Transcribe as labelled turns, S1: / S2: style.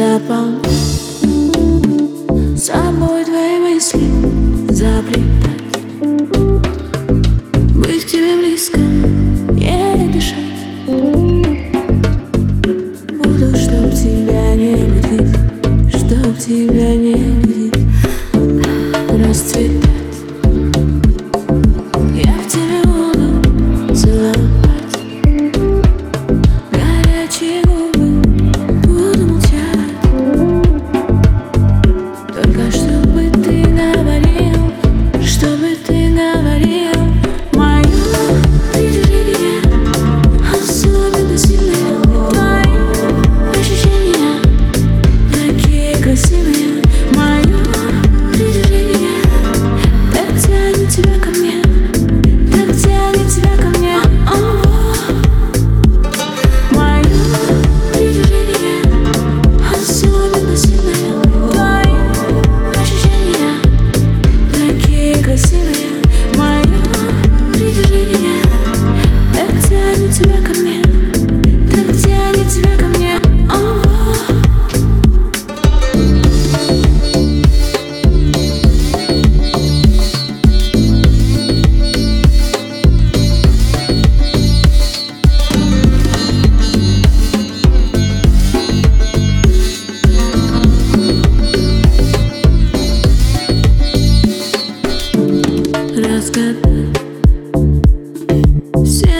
S1: Заполни собой твои мысли Заплетай Быть к тебе близко Не дышать. Буду, чтоб тебя не видеть, Чтоб тебя не видеть. Расцветать. 谢